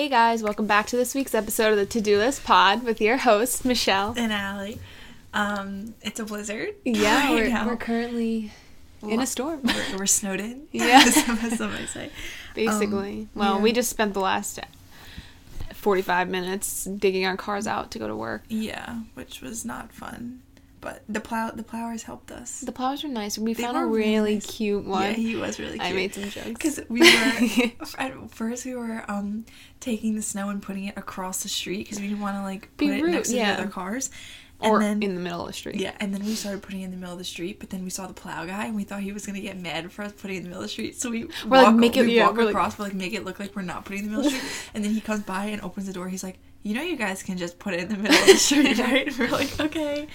Hey guys, welcome back to this week's episode of the To Do List Pod with your host, Michele. and Aly. Um, it's a blizzard. Yeah, we're, we're currently in a storm, We're, we're snowed in. Yeah. some might say. basically. Um, well, yeah. we just spent the last 45 minutes digging our cars out to go to work. Yeah, which was not fun, but the plow the plowers helped us. The plows were nice. We They found a really nice. cute one. Yeah, he was really cute. I made some jokes. because we were at first we were um taking the snow and putting it across the street because we didn't want to like Be put it rude, next to yeah. the other cars. And or then in the middle of the street. Yeah, and then we started putting it in the middle of the street, but then we saw the plow guy and we thought he was gonna get mad for us putting it in the middle of the street. So we We're like, walk, make it- we yeah, walk we're like- across, we're like make it look like we're not putting it in the middle of the street. And then he comes by and opens the door. He's like, you know, you guys can just put it in the middle of the street, right? And we're like, okay,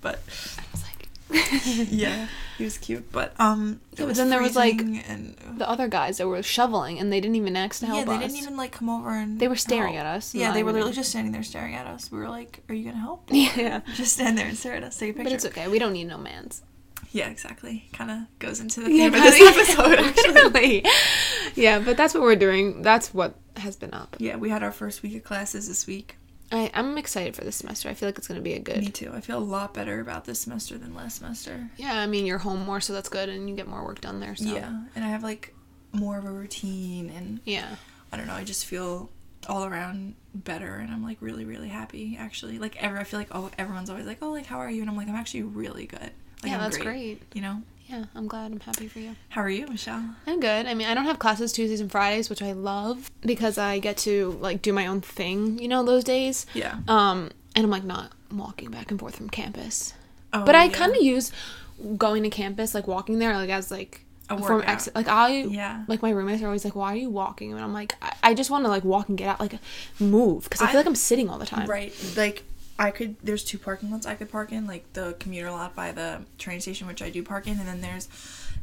but I was like, yeah, he was cute. But um, Yeah, but then there was, like, and the other guys that were shoveling and they didn't even ask to help yeah, they us. didn't even like come over and They were staring help. at us, Yeah, they were literally just standing there staring at us. We were like, are you gonna help? Yeah. Just stand there and stare at us, take a picture. But it's okay. We don't need no mans. Yeah, exactly. Kind of goes into the Yeah, theme of this episode, actually. Yeah, but that's what we're doing. That's what has been up. Yeah, we had our first week of classes this week. I, I'm excited for this semester. I feel like it's going to be a good. Me too. I feel a lot better about this semester than last semester. Yeah, I mean, you're home more, so that's good, and you get more work done there. So. Yeah, and I have like more of a routine, and Yeah. I don't know. I just feel all around better, and I'm like really, really happy. Actually, like ever, I feel like oh, everyone's always like, oh, like how are you? And I'm like, I'm actually really good. Like, yeah, I'm that's great. You know, Yeah, I'm glad. I'm happy for you. how are you, Michele? I'm good. I mean, I don't have classes Tuesdays and Fridays, which I love because I get to like do my own thing, you know, those days. Yeah. Um, and I'm like not walking back and forth from campus. Oh, but I yeah. kind of use going to campus, like walking there, like as like A from workout. exit. Like I, Yeah. like my roommates are always like, "Why are you walking?" And I'm like, "I, I just want to like walk and get out, like move, because I feel like I'm sitting all the time." Right. Like I could there's two parking lots I could park in, like the commuter lot by the train station which I do park in, and then there's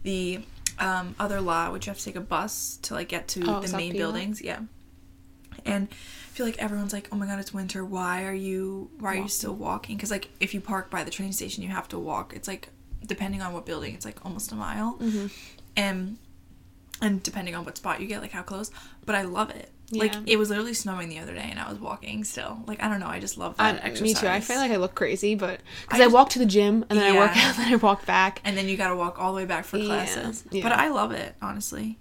the um, other lot which you have to take a bus to like get to Oh, the main lot? buildings. Yeah. And I feel like everyone's like, "Oh my god, it's winter. Why are you why are you still walking?" Cuz like if you park by the train station, you have to walk. It's like depending on what building, it's like almost a mile. Mm-hmm. And and depending on what spot you get, like how close. But I love it. Like it was literally snowing the other day, and I was walking still. Like I don't know, I just love I, that exercise. me too. I feel like I look crazy, but because I I, walk to the gym and then I work out, and then I walk back. and then you got to walk all the way back for classes. yeah. But I love it, honestly.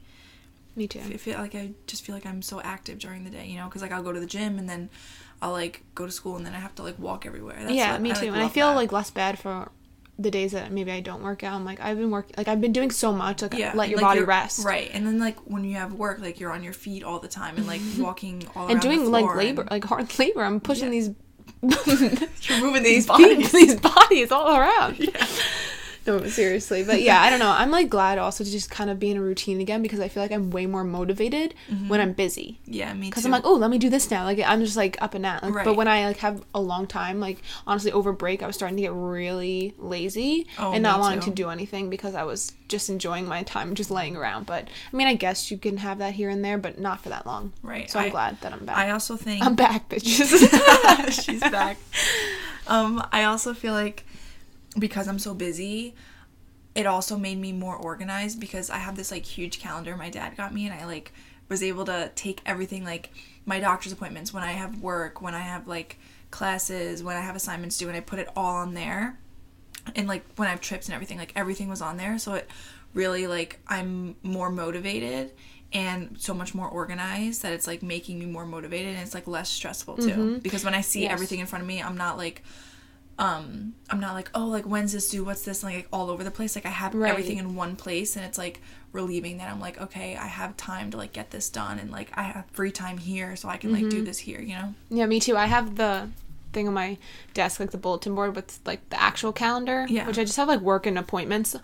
Me too. I feel like I just feel like I'm so active during the day, you know, because like I'll go to the gym and then I'll like go to school and then I have to like walk everywhere. That's yeah, what- me I, too. like, and I feel that. like less bad for the days that maybe I don't work out. I'm like I've been working, like I've been doing so much. Like let your like, body rest. Right, and then like when you have work, like you're on your feet all the time and like walking all And doing like labor, and- like hard labor. I'm pushing Yeah. these. You're moving these these people, bodies. these bodies all around. Yeah. No, seriously. But yeah, I don't know. I'm like glad also to just kind of be in a routine again because I feel like I'm way more motivated when I'm busy. Yeah, me too. Because I'm like, oh, let me do this now. Like I'm just like up and at. Like, But when I like have a long time, like honestly, over break, I was starting to get really lazy Oh, and not wanting too. to do anything because I was just enjoying my time just laying around. But I mean, I guess you can have that here and there, but not for that long. Right, So I'm I- glad that I'm back. I also think I'm back, bitches. She's back. Um, I also feel like because I'm so busy, it also made me more organized because I have this like huge calendar my dad got me and I like was able to take everything like my doctor's appointments, when I have work, when I have like classes, when I have assignments due and I put it all on there. And like when I have trips and everything, like everything was on there. So it really like I'm more motivated and so much more organized that it's like making me more motivated and it's like less stressful too. Mm-hmm. Because when I see Yes. everything in front of me, I'm not like um I'm not like, oh like when's this due? What's this? Like all over the place. Like I have Right. everything in one place and it's like relieving that I'm like, okay, I have time to like get this done and like I have free time here so I can like do this here, you know? Yeah, me too. I have the thing on my desk, like the bulletin board with like the actual calendar, Yeah. which I just have like work and appointments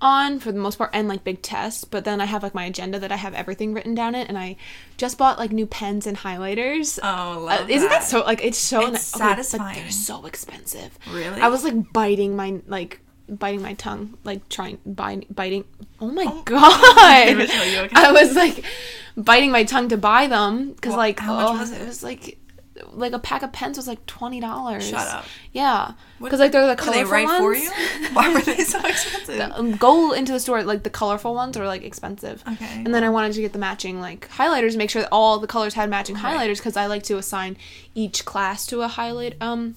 on for the most part and like big tests. But then I have like my agenda that I have everything written down in, and I just bought like new pens and highlighters. Oh, Uh, love isn't that that. so like it's so It's okay, satisfying. they're so expensive. Really? I was like biting my like biting my tongue, like trying bite, biting. Oh my Hey, god! I was like biting my tongue to buy them because Well, like how much oh, was it? it was like like a pack of pens was like twenty dollars. Shut up. Yeah, because like they're the do they write ones. for you? Why were they so expensive? Um, Go into the store. Like the colorful ones are like expensive. Okay. And then I wanted to get the matching like highlighters, make sure that all the colors had matching Right. highlighters because I like to assign each class to a highlight um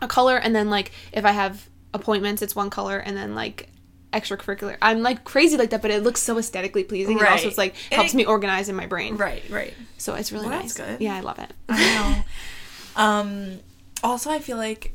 a color and then like if I have appointments it's one color and then like extracurricular I'm like crazy like that but it looks so aesthetically pleasing and Right. also it's like helps it- me organize in my brain. right, right. So it's really Well, nice. that's good. Yeah, I love it. I know. um, also, I feel like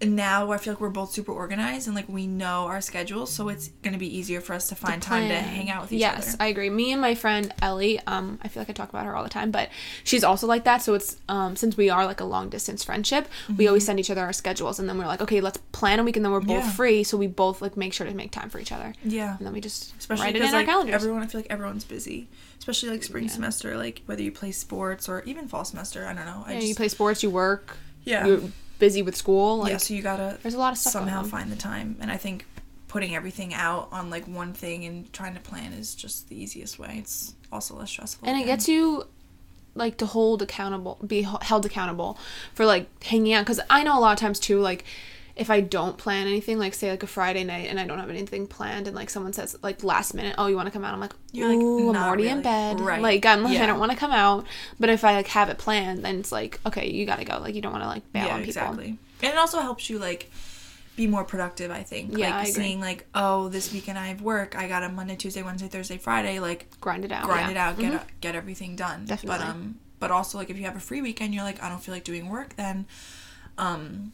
now I feel like we're both super organized and like we know our schedules, so it's gonna be easier for us to find time to hang out with each yes, other. Yes, I agree. Me and my friend Ellie, um, I feel like I talk about her all the time, but she's also like that. So it's um, since we are like a long distance friendship, we always send each other our schedules, and then we're like, okay, let's plan a week, and then we're both Yeah. free, so we both like make sure to make time for each other, yeah. and then we just Especially write it in our calendars. everyone, I feel like everyone's busy, especially like spring Yeah. semester, like whether you play sports or even fall semester. I don't know. I yeah, just you play sports, you work, yeah you're busy with school. Like, yeah. So you gotta there's a lot of stuff somehow find the time, and I think putting everything out on like one thing and trying to plan is just the easiest way. It's also less stressful. and it gets you like to hold accountable be held accountable for like hanging out because i know a lot of times too like if i don't plan anything like say like a friday night and i don't have anything planned and like someone says like last minute oh you want to come out i'm like You're like, i'm "Not already in bed Right. like i'm like i don't want to come out but if i like have it planned then it's like okay you gotta go like you don't want to like bail yeah, on people exactly. And it also helps you like be more productive. I think. Yeah, like I seeing like, oh, this weekend I have work. I got a Monday, Tuesday, Wednesday, Thursday, Friday. Like grind it out grind yeah. it out, get get everything done. Definitely. But um, but also like if you have a free weekend, you're like, I don't feel like doing work. Then, um,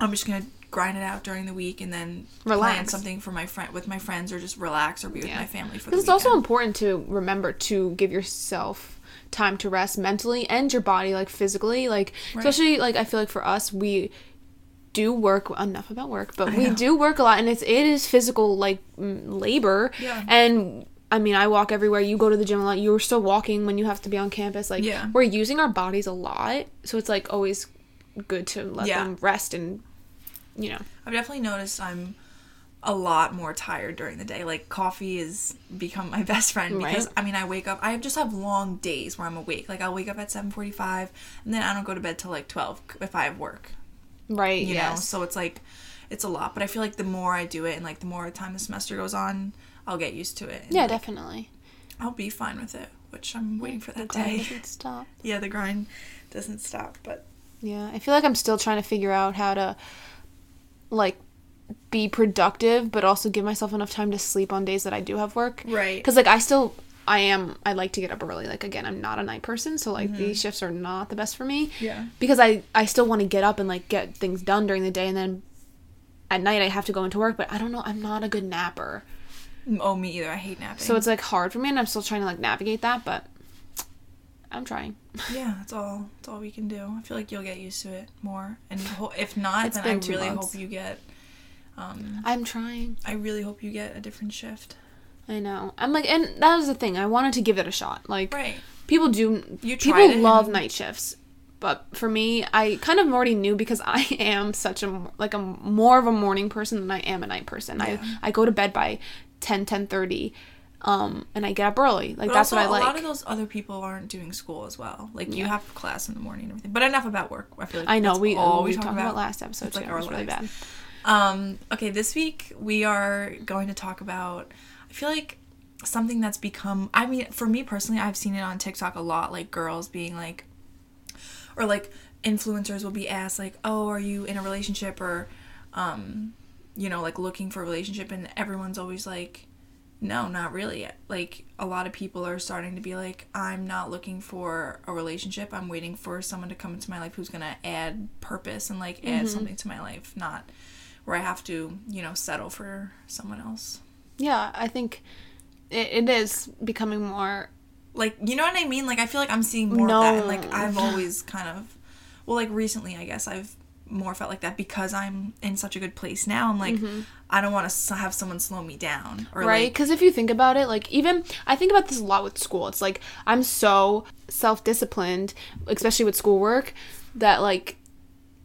I'm just gonna grind it out during the week and then plan something for my friend with my friends or just relax or be with Yeah. my family for the Because it's also important to remember to give yourself time to rest mentally and your body, like physically. Like, Right. especially, like, I feel like for us, we do work enough about work, but I we know. do work a lot, and it's it is physical like labor. Yeah. And I mean, I walk everywhere. You go to the gym a lot. You're still walking when you have to be on campus. Like, Yeah. we're using our bodies a lot, so it's like always good to let Yeah. them rest and you know. I've definitely noticed I'm a lot more tired during the day. Like coffee has become my best friend because Right. I mean I wake up I just have long days where I'm awake. Like I'll wake up at 7:45 and then I don't go to bed till like 12 if I have work. Right. You know, so it's like it's a lot, but I feel like the more I do it and like the more time the semester goes on, I'll get used to it. yeah, like, definitely. I'll be fine with it, which I'm waiting for that day. stop. Yeah, the grind doesn't stop, but Yeah, I feel like I'm still trying to figure out how to like be productive but also give myself enough time to sleep on days that I do have work. Right. Cuz like I still I am I like to get up early. Like again, I'm not a night person, so Mm-hmm. like these shifts are not the best for me yeah. because I I still want to get up and like get things done during the day and then at night I have to go into work, but I don't know, I'm not a good napper. Oh, me either. I hate napping. So it's like hard for me and I'm still trying to like navigate that, but I'm trying. Yeah, that's all. That's all we can do. I feel like you'll get used to it more, and ho- if not, It's then I really months. hope you get. Um, I'm trying. I really hope you get a different shift. I know. I'm like, and that was the thing. I wanted to give it a shot. Like, Right. people do. You people love night shifts, but for me, I kind of already knew because I am such a like a more of a morning person than I am a night person. Yeah. I I go to bed by 10, 10.30, um, and I get up early. Like But that's also, what I like. A lot of those other people aren't doing school as well. Like you have class in the morning and everything. But enough about work. I feel like I know we all we, we talked talk about. about. last episode It's too. like it was really bad. Um, okay, this week we are going to talk about. I feel like something that's become. I mean, for me personally, I've seen it on TikTok a lot. Like girls being like, or like influencers will be asked like, "Oh, are you in a relationship?" or, um, you know, like looking for a relationship, and everyone's always like, "No, not really." Like a lot of people are starting to be like, "I'm not looking for a relationship. I'm waiting for someone to come into my life who's gonna add purpose and like add mm-hmm. something to my life, not." Where I have to, you know, settle for someone else. Yeah, I think it, it is becoming more. like you know what I mean? Like I feel like I'm seeing more of that, and like I've always kind of, well, like recently I guess I've more felt like that because I'm in such a good place now. I'm like, mm-hmm. I don't want to have someone slow me down or right like because if you think about it like even i think about this a lot with school it's like i'm so self-disciplined especially with schoolwork that like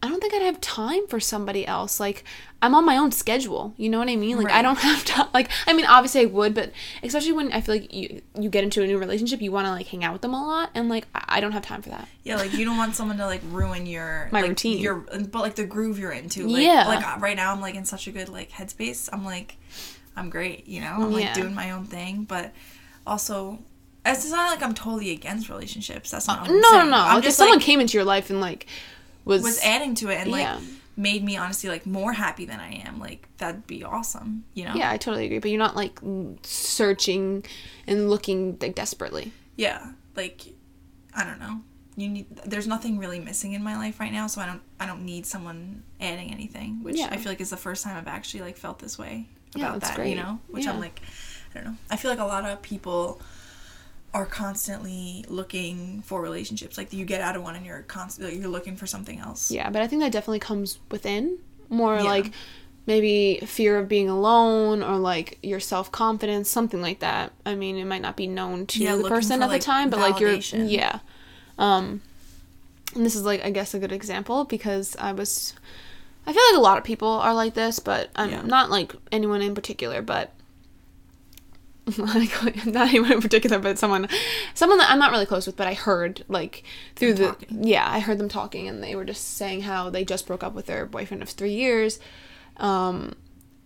I don't think I'd have time for somebody else. Like I'm on my own schedule. You know what I mean? Like I don't have to like I mean obviously I would, but especially when I feel like you you get into a new relationship, you want to like hang out with them a lot and like I I don't have time for that. Yeah, like you don't want someone to like ruin your My like, routine. Your but like the groove you're into. Like, Yeah. Like uh, right now, I'm like in such a good like headspace. I'm like, I'm great. You know, I'm like Yeah. doing my own thing, but also. It's not like I'm totally against relationships. That's not. What No, I'm no, saying. no. I'm Like if just someone like, came into your life and like was, was adding to it and like Yeah. made me honestly like more happy than I am. Like that'd be awesome. You know. Yeah, I totally agree, but you're not like searching and looking like desperately. yeah like i don't know you need there's nothing really missing in my life right now so i don't i don't need someone adding anything which Yeah. i feel like is the first time i've actually like felt this way Yeah, about that's that you know which Yeah. i'm like i don't know i feel like a lot of people are constantly looking for relationships like you get out of one and you're constantly you're looking for something else Yeah, but I think that definitely comes within more Yeah. like maybe fear of being alone or like your self confidence, something like that. I mean, it might not be known to Yeah, the person for, at the time, but like you're yeah. Um and this is like I guess a good example because I was I feel like a lot of people are like this, but I'm Yeah. not like anyone in particular, but like not anyone in particular, but someone someone that I'm not really close with, but I heard like through Them the talking. yeah, I heard them talking and they were just saying how they just broke up with their boyfriend of 3 years um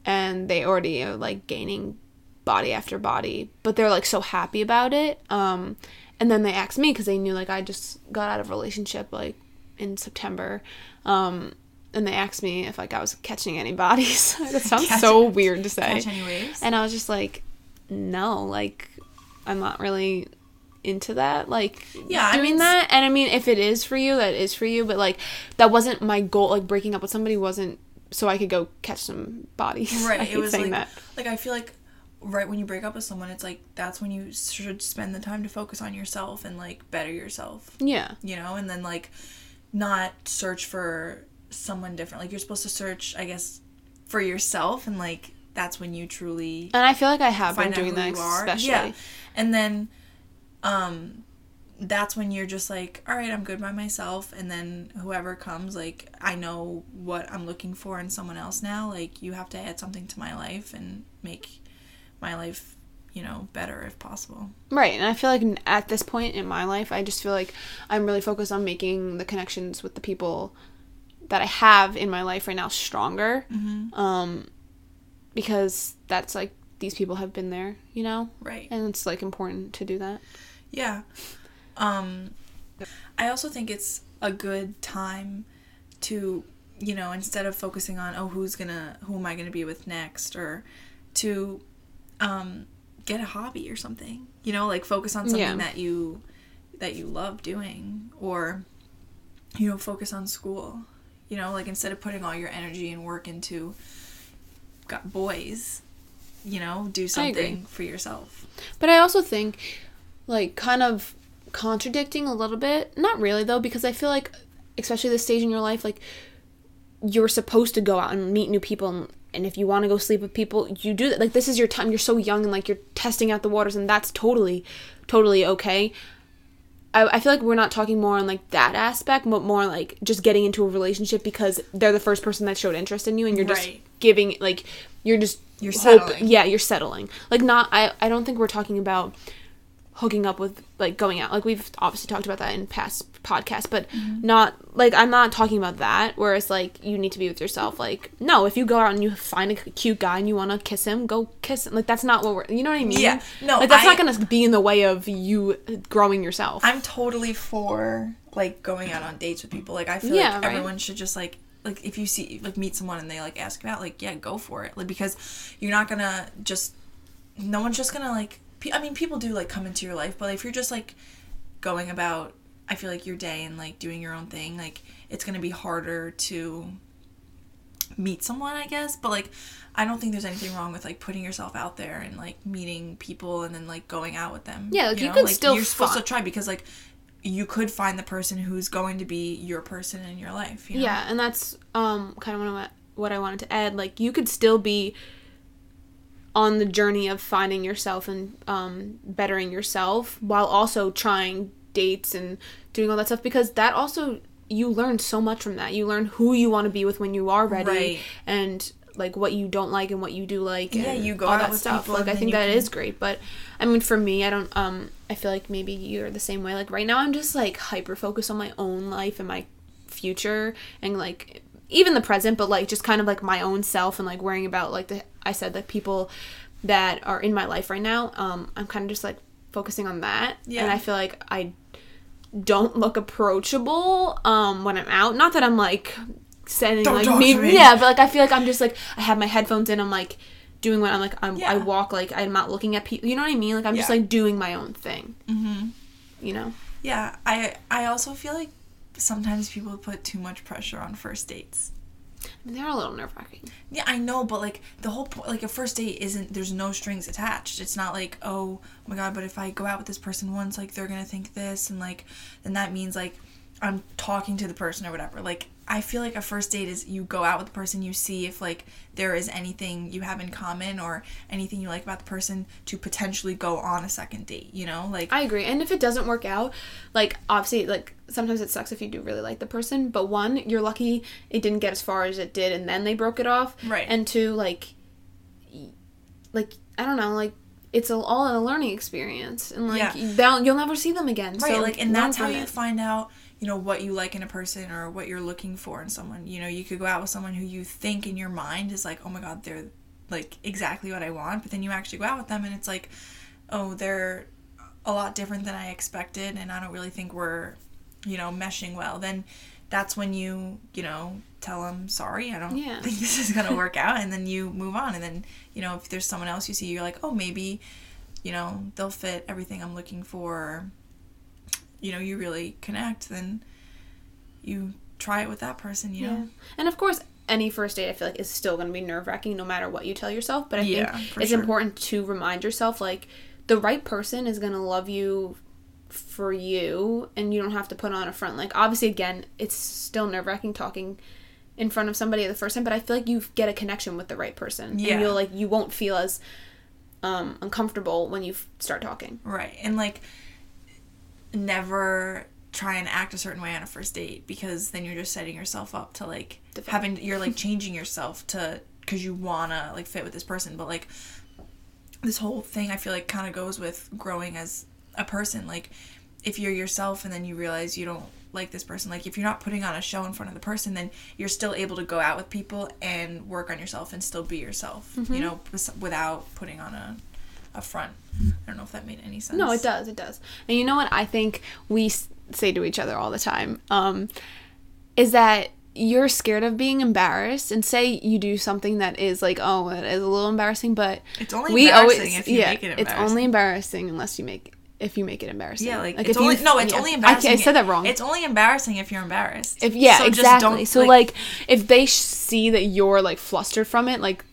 and they already are like gaining body after body, but they're like so happy about it. Um and then they asked me cuz they knew like I just got out of a relationship like in September. Um and they asked me if like I was catching any bodies. that sounds Catch- so weird to say. catch any waves And I was just like, no, like I'm not really into that. Like Yeah, I doing mean, that. And I mean, if it is for you, that is for you. But like that wasn't my goal. Like breaking up with somebody wasn't so I could go catch some bodies. right I it was saying like that. like i feel like right when you break up with someone it's like that's when you should spend the time to focus on yourself and like better yourself Yeah. you know and then like not search for someone different like you're supposed to search i guess for yourself and like that's when you truly And I feel like I have been doing that, especially. yeah and then um that's when you're just like all right i'm good by myself and then whoever comes like i know what i'm looking for in someone else now like you have to add something to my life and make my life you know better if possible Right, and I feel like at this point in my life, I just feel like I'm really focused on making the connections with the people that I have in my life right now stronger. Mm-hmm. Um, because that's like these people have been there, you know, right and it's like important to do that. Yeah. Um I also think it's a good time to, you know, instead of focusing on oh who's going to who am I going to be with next or to um get a hobby or something. You know, like focus on something Yeah. that you that you love doing or you know, focus on school. You know, like instead of putting all your energy and work into got boys, you know, do something for yourself. But I also think, like, kind of contradicting a little bit. Not really, though, because I feel like, especially this stage in your life, like, you're supposed to go out and meet new people. And, and if you want to go sleep with people, you do that. Like, this is your time. You're so young and, like, you're testing out the waters, and that's totally, totally okay. I, I feel like we're not talking more on like that aspect, but more like just getting into a relationship because they're the first person that showed interest in you, and you're just Right. giving like you're just You're hope- settling. yeah, you're settling. Like not I I don't think we're talking about hooking up with like going out. Like we've obviously talked about that in past podcasts, but Mm-hmm. not like I'm not talking about that. Whereas like you need to be with yourself. Like no, if you go out and you find a cute guy and you want to kiss him, go kiss him. Like that's not what we're. You know what I mean? Yeah. No, Like that's I- not gonna be in the way of you growing yourself. I'm totally for like going out on dates with people. Like I feel Yeah, like right. everyone should just like like if you see like meet someone and they like ask you out, like yeah, go for it. Like because you're not gonna just no one's just gonna like. I mean, people do like come into your life, but if you're just like going about, I feel like your day and like doing your own thing, like it's gonna be harder to meet someone, I guess. But like, I don't think there's anything wrong with like putting yourself out there and like meeting people and then like going out with them. Yeah, like, you could still you're supposed fi- to try because like you could find the person who's going to be your person in your life. You know? Yeah, and that's um kind of what what I wanted to add. Like you could still be on the journey of finding yourself and um bettering yourself while also trying dates and doing all that stuff because that also you learn so much from that. You learn who you want to be with when you are ready, Right. and like what you don't like and what you do like. Yeah, and you go all out that with stuff. Like I think that can- is great, but I mean, for me, I don't. Um, I feel like maybe you're the same way. Like right now, I'm just like hyper focused on my own life and my future and like even the present, but like just kind of like my own self and like worrying about like the I said like people that are in my life right now. Um, I'm kind of just like focusing on that, Yeah. and I feel like I don't look approachable um when I'm out. Not that I'm like sending Don't like me, me. yeah, but like I feel like I'm just like I have my headphones in. I'm like doing what I'm like I'm, I walk like I'm not looking at people. You know what I mean? Like I'm just like doing my own thing. Mm-hmm. You know? Yeah, I I also feel like sometimes people put too much pressure on first dates. I mean, they're a little nerve wracking. Yeah, I know, but like the whole point, like a first date isn't. There's no strings attached. It's not like oh, my god, but if I go out with this person once, like they're gonna think this, and like then that means like I'm talking to the person or whatever. Like I feel like a first date is you go out with the person, you see if like there is anything you have in common or anything you like about the person to potentially go on a second date. You know, like I agree. And if it doesn't work out, like obviously, like sometimes it sucks if you do really like the person. But one, you're lucky it didn't get as far as it did, and then they broke it off. Right. And two, like, like I don't know, like it's all a learning experience, and like Yeah. you'll never see them again. Right, so, like, and that's how you find out, you know, what you like in a person or what you're looking for in someone. You know, you could go out with someone who you think in your mind is like, oh my god, they're like exactly what I want, but then you actually go out with them and it's like, oh, they're a lot different than I expected, and I don't really think we're, you know, meshing well. Then that's when you, you know, tell them sorry, I don't Yeah. think this is gonna work out, and then you move on, and then you know, if there's someone else you see, you're like, oh, maybe, you know, they'll fit everything I'm looking for you know you really connect then you try it with that person you Yeah. know And of course, any first date I feel like is still going to be nerve wracking no matter what you tell yourself. But I Yeah, think it's sure. important to remind yourself like the right person is going to love you for you and you don't have to put on a front. Like, obviously, again, it's still nerve wracking talking in front of somebody the first time, but I feel like you get a connection with the right person. Yeah. And you'll like, you won't feel as um, uncomfortable when you start talking. right and like never try and act a certain way on a first date because then you're just setting yourself up to like fail. having you're like changing yourself to because you wanna like fit with this person but like this whole thing i feel like kind of goes with growing as a person like if you're yourself and then you realize you don't like this person like if you're not putting on a show in front of the person then you're still able to go out with people and work on yourself and still be yourself Mm-hmm. you know without putting on a, a front i don't know if that made any sense No, it does. It does. And you know what I think we say to each other all the time um, is that you're scared of being embarrassed, and say you do something that is like, oh, it is a little embarrassing, but It's only we embarrassing always, if you yeah, make it it's only embarrassing unless you make if you make it embarrassing. yeah like, if it's you- only no it's yeah. only I, embarrassing I said that wrong. it's only embarrassing if you're embarrassed if yeah, So just exactly. don't, so like, if they sh- see that you're like flustered from it, like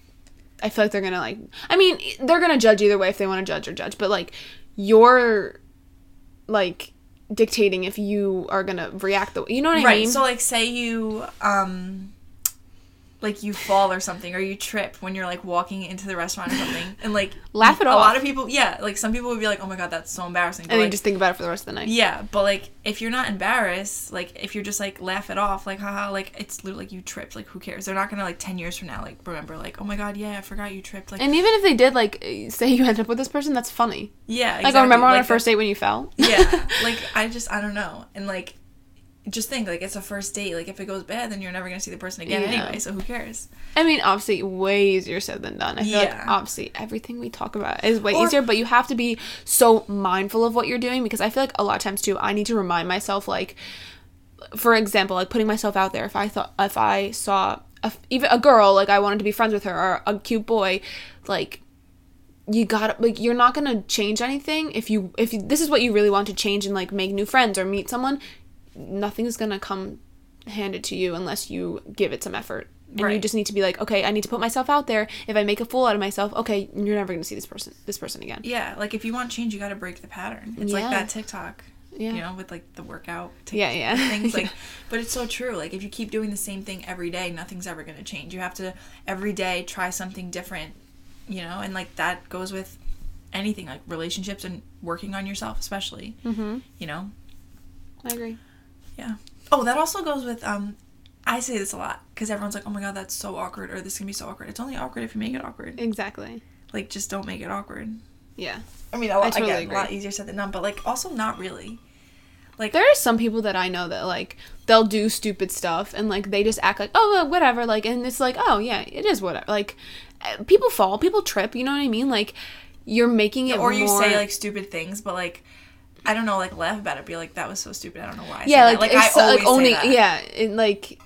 I feel like they're gonna like. I mean, they're gonna judge either way if they want to judge or judge, but like you're like dictating if you are gonna react the. You know what I right mean? so like say you um like you fall or something or you trip when you're like walking into the restaurant or something and like Laugh it off. a lot of people yeah like some people would be like oh my god that's so embarrassing but, and then like, just think about it for the rest of the night. yeah but like if you're not embarrassed like if you're just like laugh it off like haha like it's literally like you tripped like who cares they're not gonna like 10 years from now like remember like oh my god yeah i forgot you tripped like And even if they did, like, uh, say you end up with this person, that's funny. yeah Like, I remember on like our first date when you fell. yeah like i just i don't know and like just think like it's a first date like if it goes bad then you're never gonna see the person again Yeah. anyway so who cares I mean, obviously, way easier said than done. I feel like obviously everything we talk about is way Or- easier, but you have to be so mindful of what you're doing because I feel like a lot of times too, I need to remind myself, like, for example, like putting myself out there. If I thought, if I saw a, even a girl, like I wanted to be friends with her, or a cute boy, like you gotta, like you're not gonna change anything if you if you, this is what you really want to change and like make new friends or meet someone nothing's gonna come handed to you unless you give it some effort and you just need to be like okay i need to put myself out there if i make a fool out of myself okay you're never gonna see this person this person again Yeah, like if you want change, you got to break the pattern. It's Yeah. like that TikTok, Yeah. you know, with like the workout. Yeah, yeah. Things like, but it's so true. Like if you keep doing the same thing every day, nothing's ever gonna change. You have to every day try something different, you know, and like that goes with anything like relationships and working on yourself, especially. mm-hmm You know, i agree yeah. Oh, that also goes with um. I say this a lot because everyone's like, "Oh my god, that's so awkward," or "This can be so awkward." It's only awkward if you make it awkward. Exactly. Like, just don't make it awkward. Yeah. I mean, a lot, totally again, agree. a lot easier said than done, but like also not really. Like, There are some people that I know that like they'll do stupid stuff and like they just act like oh well, whatever like and it's like oh yeah it is whatever like uh, people fall people trip you know what I mean like you're making it or you say like stupid things, but like, I don't know, like laugh about it. Be like, that was so stupid. I don't know why. I yeah like like I always like owning say that. yeah it, like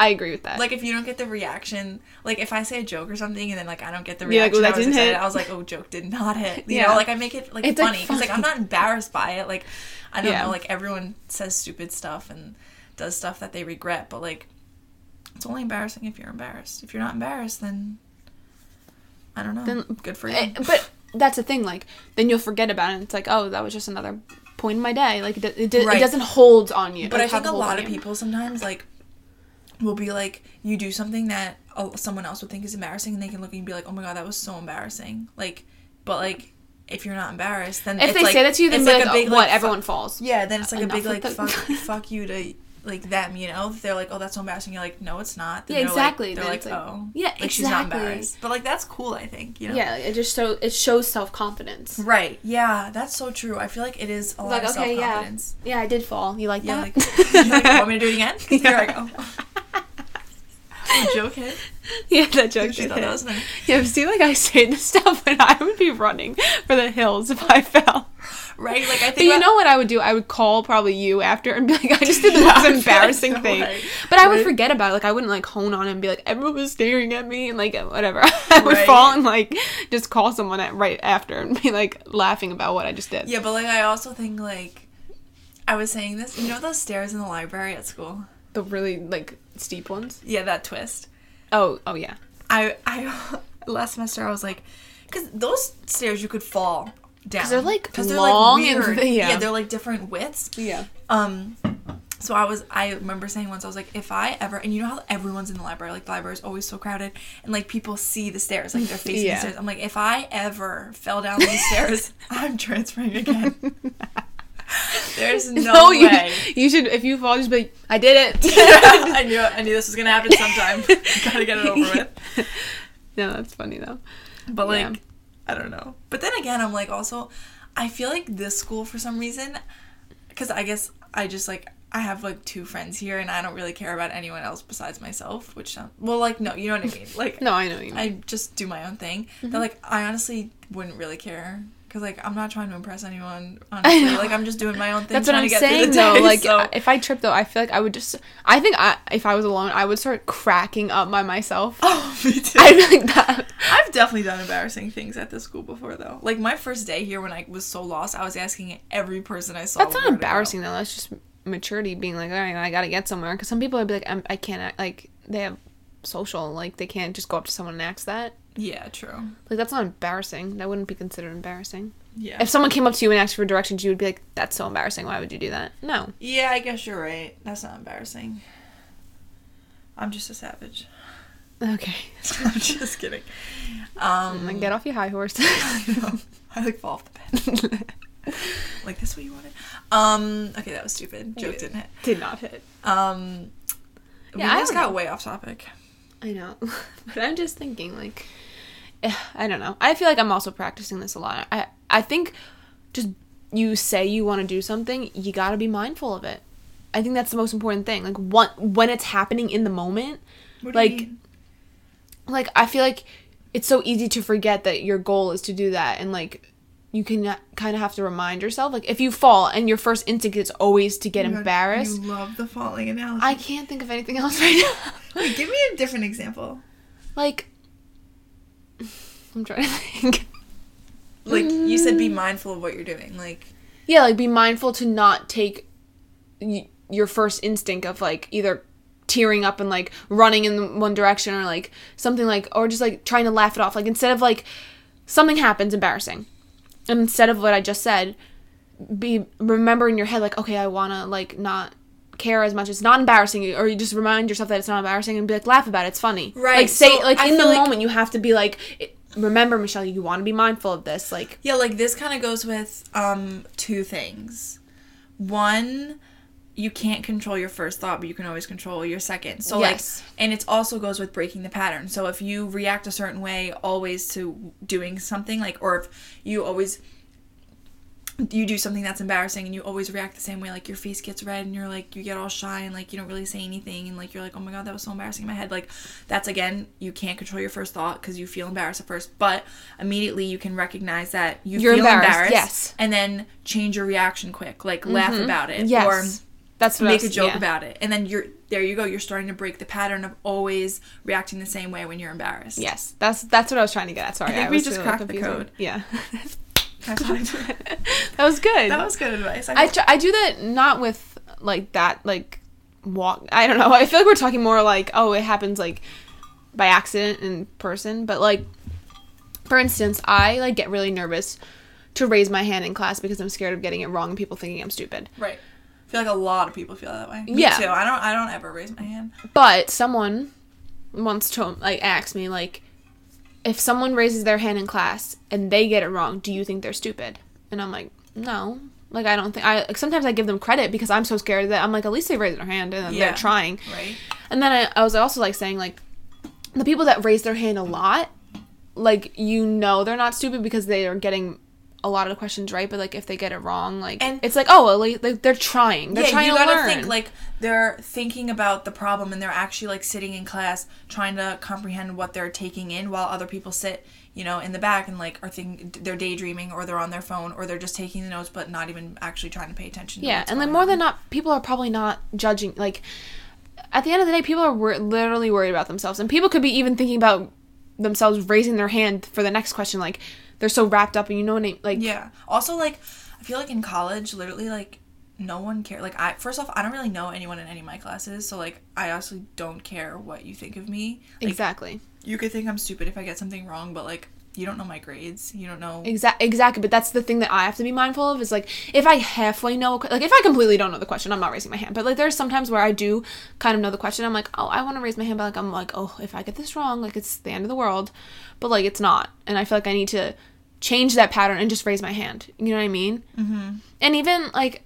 I agree with that Like if you don't get the reaction, like if I say a joke or something and then like I don't get the You're like, reaction, "Oh, I that was didn't excited. hit." I was like, oh, joke did not hit. You Yeah. know, like I make it like It's, funny because like I'm not embarrassed by it. Like I don't Yeah. know, like everyone says stupid stuff and does stuff that they regret, but like it's only embarrassing if you're embarrassed. If you're not embarrassed, then I don't know. Then- Good for you. Eh, but that's the thing like then you'll forget about it it's like oh that was just another point in my day like it, it, Right. it doesn't hold on you But I think a lot of you. people sometimes like will be like, you do something that uh, someone else would think is embarrassing, and they can look and be like, oh my god, that was so embarrassing. Like, but like if you're not embarrassed, then if it's they like, say that to you then it's like like, a big oh, what like, everyone falls yeah, then it's like a big like the- fuck, fuck you to like them, you know? They're like, oh, that's so embarrassing. You're like, no, it's not. Then Yeah, they're exactly. Like, they're like, like- oh, Yeah, like she's not exactly. embarrassed. But like that's cool, I think. You know? yeah it just so it shows self-confidence Right. Yeah, that's so true. I feel like it is a lot like of okay self yeah confidence. yeah I did fall you like Yeah, that like, you're like, want me to do it again? Here I go. joke hit. yeah that joke She did thought hit. that was funny. Yeah, see, like I say this stuff when I would be running for the hills if I fell. Right? Like I think But you about- know what I would do? I would call probably you after and be like, I just did the most embarrassing so, thing. right. But I would Right. forget about it. Like I wouldn't like hone on it and be like, everyone was staring at me and like whatever. I would Right. fall and like just call someone at right after and be like laughing about what I just did. Yeah, but like I also think like I was saying this. You know those stairs in the library at school? The really like steep ones. Yeah, that twist. Oh, oh yeah. I I last semester I was like, because those stairs you could fall down they're, like, 'Cause long and- weird. yeah. they're like different widths. Yeah. Um, so I was, I remember saying once, I was like, if I ever, and you know how everyone's in the library, like the library is always so crowded, and like people see the stairs, like they're facing Yeah. the stairs. I'm like, if I ever fell down these stairs, I'm transferring again. There's no, No, you, way. you should if you fall just be like, I did it. I knew, I knew this was gonna happen sometime. Gotta get it over with. no, that's funny though. But like, Yeah. I don't know. But then again, I'm like, also, I feel like this school for some reason, because I guess I just like I have like two friends here, and I don't really care about anyone else besides myself. Which, sound- well, like no, you know what I mean. Like, No, I know you. Mean. I just do my own thing. Mm-hmm. That like I honestly wouldn't really care. Cause like I'm not trying to impress anyone. Honestly, like I'm just doing my own thing. That's what trying I'm to get through saying the though. day, Like so- if I trip though, I feel like I would just. I think I, if I was alone, I would start cracking up by myself. oh, me too. Be like that. I've definitely done embarrassing things at the school before, though. Like my first day here, when I was so lost, I was asking every person I saw. That's not embarrassing though. That's just maturity being like, all right, I gotta get somewhere. Because some people would be like, I'm, I can't act like they have social, like they can't just go up to someone and ask that. Yeah, true. Like that's not embarrassing. That wouldn't be considered embarrassing. Yeah. If someone came up to you and asked for directions, you would be like, that's so embarrassing. Why would you do that? No. yeah, I guess you're right. That's not embarrassing. I'm just a savage. Okay. I'm just kidding. Um, Like, get off your high horse. I. I like fall off the bed. like this, what you wanted? Um. Okay, that was stupid. Joke didn't hit. Did not hit. Um. we Yeah, I just got know. way off topic. I know, but I'm just thinking like, eh, I don't know. I feel like I'm also practicing this a lot. I I think just you say you want to do something, you got to be mindful of it. I think that's the most important thing. Like what when it's happening in the moment, What like like I feel like it's so easy to forget that your goal is to do that and like you can kind of have to remind yourself like if you fall and your first instinct is always to get embarrassed You love the falling analogy. i can't think of anything else right now Wait, give me a different example. like i'm trying to think Like you said, Mm. be mindful of what you're doing. Like yeah like be mindful to not take y- your first instinct of like either tearing up and like running in one direction or like something like or just like trying to laugh it off like instead of like something happens embarrassing and instead of what i just said be remember in your head like okay i want to like not care as much. It's not embarrassing or you just remind yourself that it's not embarrassing and be like laugh about it it's funny. Right, like say so like I in the like- moment you have to be like remember michele you want to be mindful of this like yeah, like this kind of goes with um two things. One, you can't control your first thought, but you can always control your second. So Yes. like and it also goes with breaking the pattern. So if you react a certain way always to doing something like or if you always you do something that's embarrassing and you always react the same way like your face gets red and you're like you get all shy and like you don't really say anything and like you're like oh my god that was so embarrassing in my head like that's again you can't control your first thought because you feel embarrassed at first but immediately you can recognize that you You're feel embarrassed, embarrassed, yes. and then change your reaction quick like laugh mm-hmm. about it Yes. or That's I make a joke yeah. about it and then you're there you go you're starting to break the pattern of always reacting the same way when you're embarrassed Yes, that's that's what I was trying to get at. Sorry, I think I we just really cracked the code. Yeah, that was good. that was good advice I tr- I do that not with like that like walk. I don't know. I feel like we're talking more like oh it happens like by accident in person, but like for instance, I like get really nervous to raise my hand in class because I'm scared of getting it wrong and people thinking I'm stupid. Right. I feel like a lot of people feel that way. Me Yeah. too. I don't I don't ever raise my hand. But someone once told like asked me like if someone raises their hand in class and they get it wrong, do you think they're stupid? And I'm like, no. Like I don't think I like sometimes I give them credit because I'm so scared that I'm like at least they raised their hand and Yeah. they're trying. Right. And then I, I was also like saying like the people that raise their hand a lot, like you know they're not stupid because they are getting a lot of the questions right, but like if they get it wrong, like And- it's like oh like, like, they're trying, they're yeah, trying you to gotta learn. think like they're thinking about the problem and they're actually like sitting in class trying to comprehend what they're taking in while other people sit, you know, in the back and like are thinking they're daydreaming or they're on their phone or they're just taking the notes but not even actually trying to pay attention. to Yeah, and then going more on. than not, people are probably not judging. Like, at the end of the day, people are wor- literally worried about themselves, and people could be even thinking about themselves raising their hand for the next question. Like, they're so wrapped up, and you know what I mean? Like, Yeah. Also, like, I feel like in college, literally, like, no one care. Like, I first off, I don't really know anyone in any of my classes, so like, I honestly don't care what you think of me. Like, exactly, you could think I'm stupid if I get something wrong, but like, you don't know my grades. You don't know. exactly, exactly. But that's the thing that I have to be mindful of is like, if I halfway know, like, if I completely don't know the question, I'm not raising my hand. But like, there's sometimes where I do kind of know the question. I'm like, oh, I want to raise my hand, but like, I'm like, oh, if I get this wrong, like, it's the end of the world. But like, it's not, and I feel like I need to change that pattern and just raise my hand. You know what I mean? Mm-hmm. and even like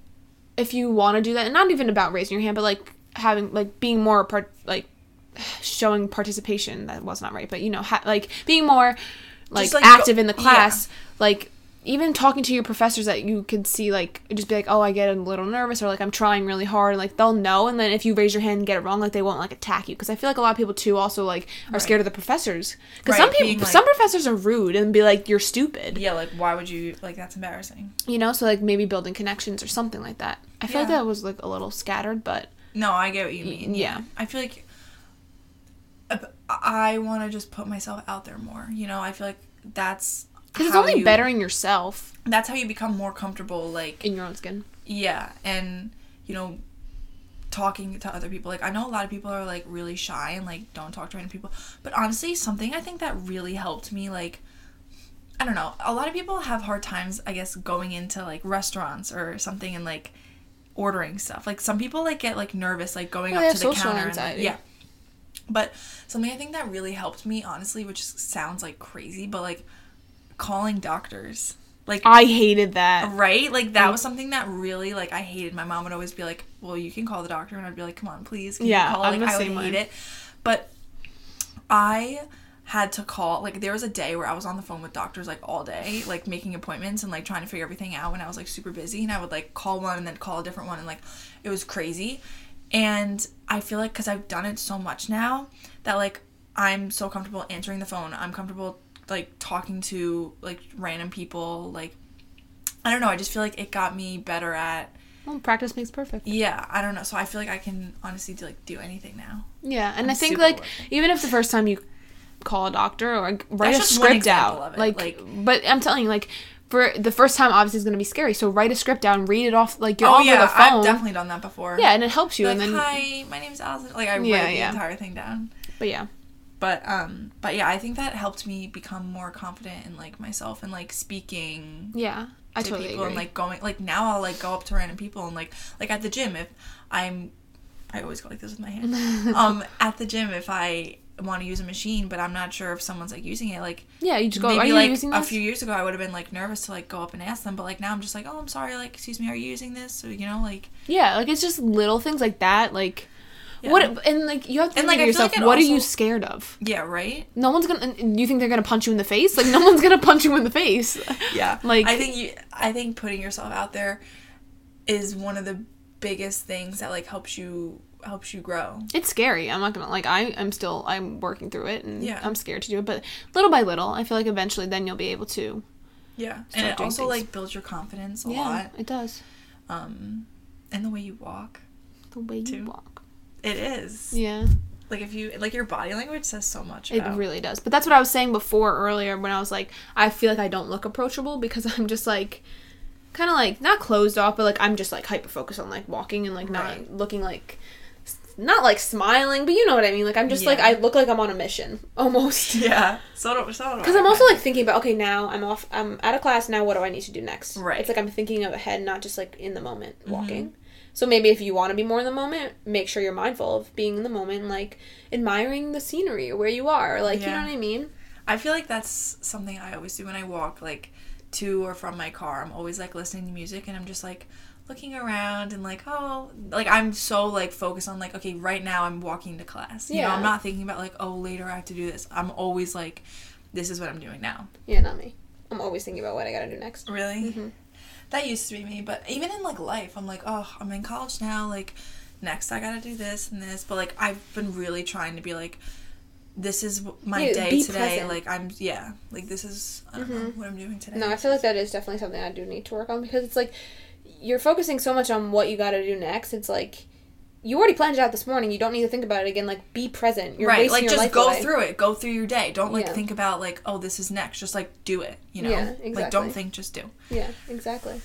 if you want to do that and not even about raising your hand but like having like being more part like showing participation that was not right but you know ha- like being more like, like, active go- in the class like even talking to your professors that you could see like just be like oh i get a little nervous or like i'm trying really hard like they'll know and then if you raise your hand and get it wrong like they won't like attack you because i feel like a lot of people too also like are scared of the professors because some people being, like- some professors are rude and be like you're stupid Yeah, like, why would you like? That's embarrassing. you know so like maybe building connections or something like that i feel like Yeah. that was like a little scattered but No, I get what you mean. yeah. I feel like I want to just put myself out there more. You know, I feel like that's because it's only you- bettering yourself That's how you become more comfortable. Like, in your own skin yeah, and you know, talking to other people. Like, I know a lot of people are like really shy and like don't talk to random people. But honestly, something I think that really helped me, like. I don't know. A lot of people have hard times, I guess, going into like restaurants or something and like ordering stuff. Like some people like get like nervous, like going Oh, up to the counter. And, like, yeah. But something I think that really helped me, honestly, which sounds like crazy, but like calling doctors. Like i hated that right? Like that mm. was something that really like I hated. My mom would always be like, "Well, you can call the doctor," and I'd be like, "Come on, please." Can Yeah, you call? I'm Like the I would same hate it. But I had to call like there was a day where I was on the phone with doctors like all day, like making appointments and like trying to figure everything out when I was like super busy and I would like call one and then call a different one and like it was crazy. And I feel like cuz I've done it so much now that like I'm so comfortable answering the phone. I'm comfortable like talking to like random people like I don't know, I just feel like it got me better at well, practice makes perfect yeah, I don't know. So I feel like I can honestly do like do anything now. yeah and I'm i think like aware. even if the first time you call a doctor or like, write That's a just script out of like, like- but i'm telling you like for the first time obviously is going to be scary so write a script down read it off like you're oh over yeah, the phone I've definitely done that before. yeah and it helps you like, and then hi, my name's Allison. Like I Yeah, write the yeah. entire thing down. but yeah But um, but yeah, I think that helped me become more confident in like myself and like speaking yeah i to totally people agree and like going like now I'll like go up to random people and like like at the gym if I'm I always go like this with my hand. um, at the gym if I want to use a machine, but I'm not sure if someone's like using it. Like Yeah, you just go. maybe Are you like a this? few years ago, I would have been like nervous to like go up and ask them, but like now I'm just like, oh, I'm sorry. Like, excuse me, are you using this? so you know, like Yeah, like it's just little things like that. Like Yeah. what? And like you have to think like, to yourself, like what are you scared of? yeah, right. No one's gonna. and You think they're gonna punch you in the face? Like no one's gonna punch you in the face. Yeah, Like- I think you, I think putting yourself out there is one of the biggest things that like helps you helps you grow. It's scary. I'm not gonna like. I I'm still. I'm working through it, and Yeah. I'm scared to do it. But little by little, I feel like eventually, then you'll be able to. Yeah, and it also things. like builds your confidence a yeah, lot. it does. Um, and the way you walk, The way you walk. It is. Yeah. Like if you like your body language says so much. It really does. But that's what I was saying before earlier when I was like, I feel like I don't look approachable because I'm just like, kind of like not closed off, but like I'm just like hyper focused on like walking and like not Right. looking like, not like smiling, but you know what I mean. Like I'm just like I look like I'm on a mission almost. Yeah. So do so Because I'm also like thinking about okay now I'm off I'm out of class now what do I need to do next Right. Mm-hmm. it's like I'm thinking of ahead not just like in the moment walking so maybe if you want to be more in the moment make sure you're mindful of being in the moment like admiring the scenery or where you are like you know what I mean I feel like that's something I always do when I walk like to or from my car. I'm always like listening to music and I'm just like looking around and like oh like I'm so like focused on like okay right now I'm walking to class. You know, Yeah. I'm not thinking about like oh later I have to do this. I'm always like this is what I'm doing now. yeah not me I'm always thinking about what I gotta do next Really? Mhm. That used to be me, but even in like life, I'm like, oh, I'm in college now. Like, next I gotta do this and this. But like, I've been really trying to be like, this is my Yeah, day today. present. Like, I'm yeah, like this is I don't know mm-hmm. what I'm doing today. no I feel like that is definitely something I do need to work on because it's like you're focusing so much on what you gotta do next it's like you already planned it out this morning you don't need to think about it again like be present you're right, like your just life go away. through it. Go through your day. Don't like Yeah. think about like, oh, this is next. Just like do it. You know, Yeah, exactly. like don't think, just do. yeah exactly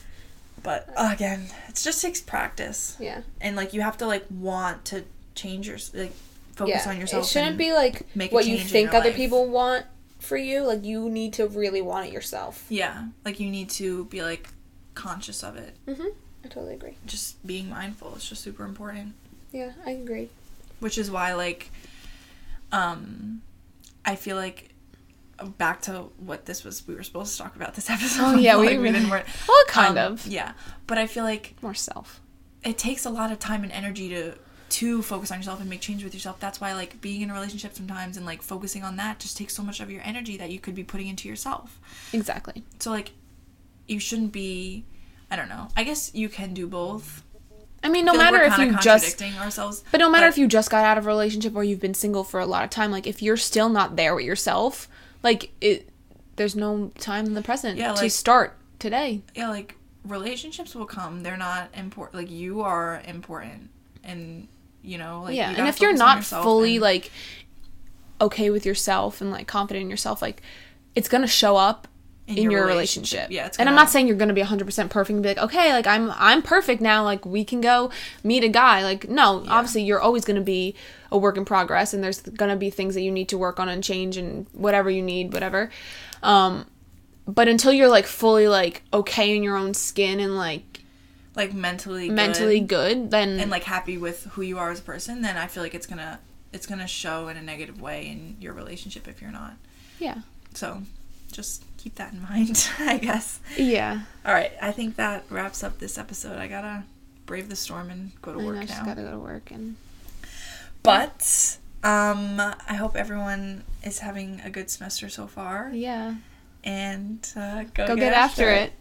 But uh, again, it just takes practice, yeah and like you have to like want to change your like focus on yourself. It shouldn't be like what you think other life. people want for you. Like you need to really want it yourself. Yeah, like you need to be like conscious of it. Mm-hmm. I totally agree. Just being mindful is just super important. Yeah, I agree. Which is why like um I feel like back to what this was we were supposed to talk about this episode. Oh, yeah, we like, really- didn't work. Well, kind Um, of Yeah. But I feel like more self. it takes a lot of time and energy to to focus on yourself and make change with yourself. That's why like being in a relationship sometimes and like focusing on that just takes so much of your energy that you could be putting into yourself. Exactly. So like you shouldn't be I don't know. I guess you can do both. I mean, no I like matter if you just, ourselves. but no matter but- if you just got out of a relationship or you've been single for a lot of time, like if you're still not there with yourself, like it, there's no time in the present Yeah, to start today. yeah, like relationships will come. They're not important. Like you are important, and you know, like yeah, and if you're not fully and- like okay with yourself and like confident in yourself, like it's gonna show up in, your, relationship. yeah, it's and I'm not saying you're gonna be 100 percent perfect and be like, okay, like I'm I'm perfect now. Like we can go meet a guy. Like no, Yeah. obviously you're always gonna be a work in progress, and there's gonna be things that you need to work on and change and whatever you need, whatever. Um, but until you're like fully like okay in your own skin and like like mentally, good mentally good, then and like happy with who you are as a person, then I feel like it's gonna it's gonna show in a negative way in your relationship if you're not. yeah, So just keep that in mind, I guess. yeah. All right, I think that wraps up this episode. I gotta brave the storm and go to I know, work I just gotta go to work and But um, I hope everyone is having a good semester so far, yeah. and uh, go, Go get after it.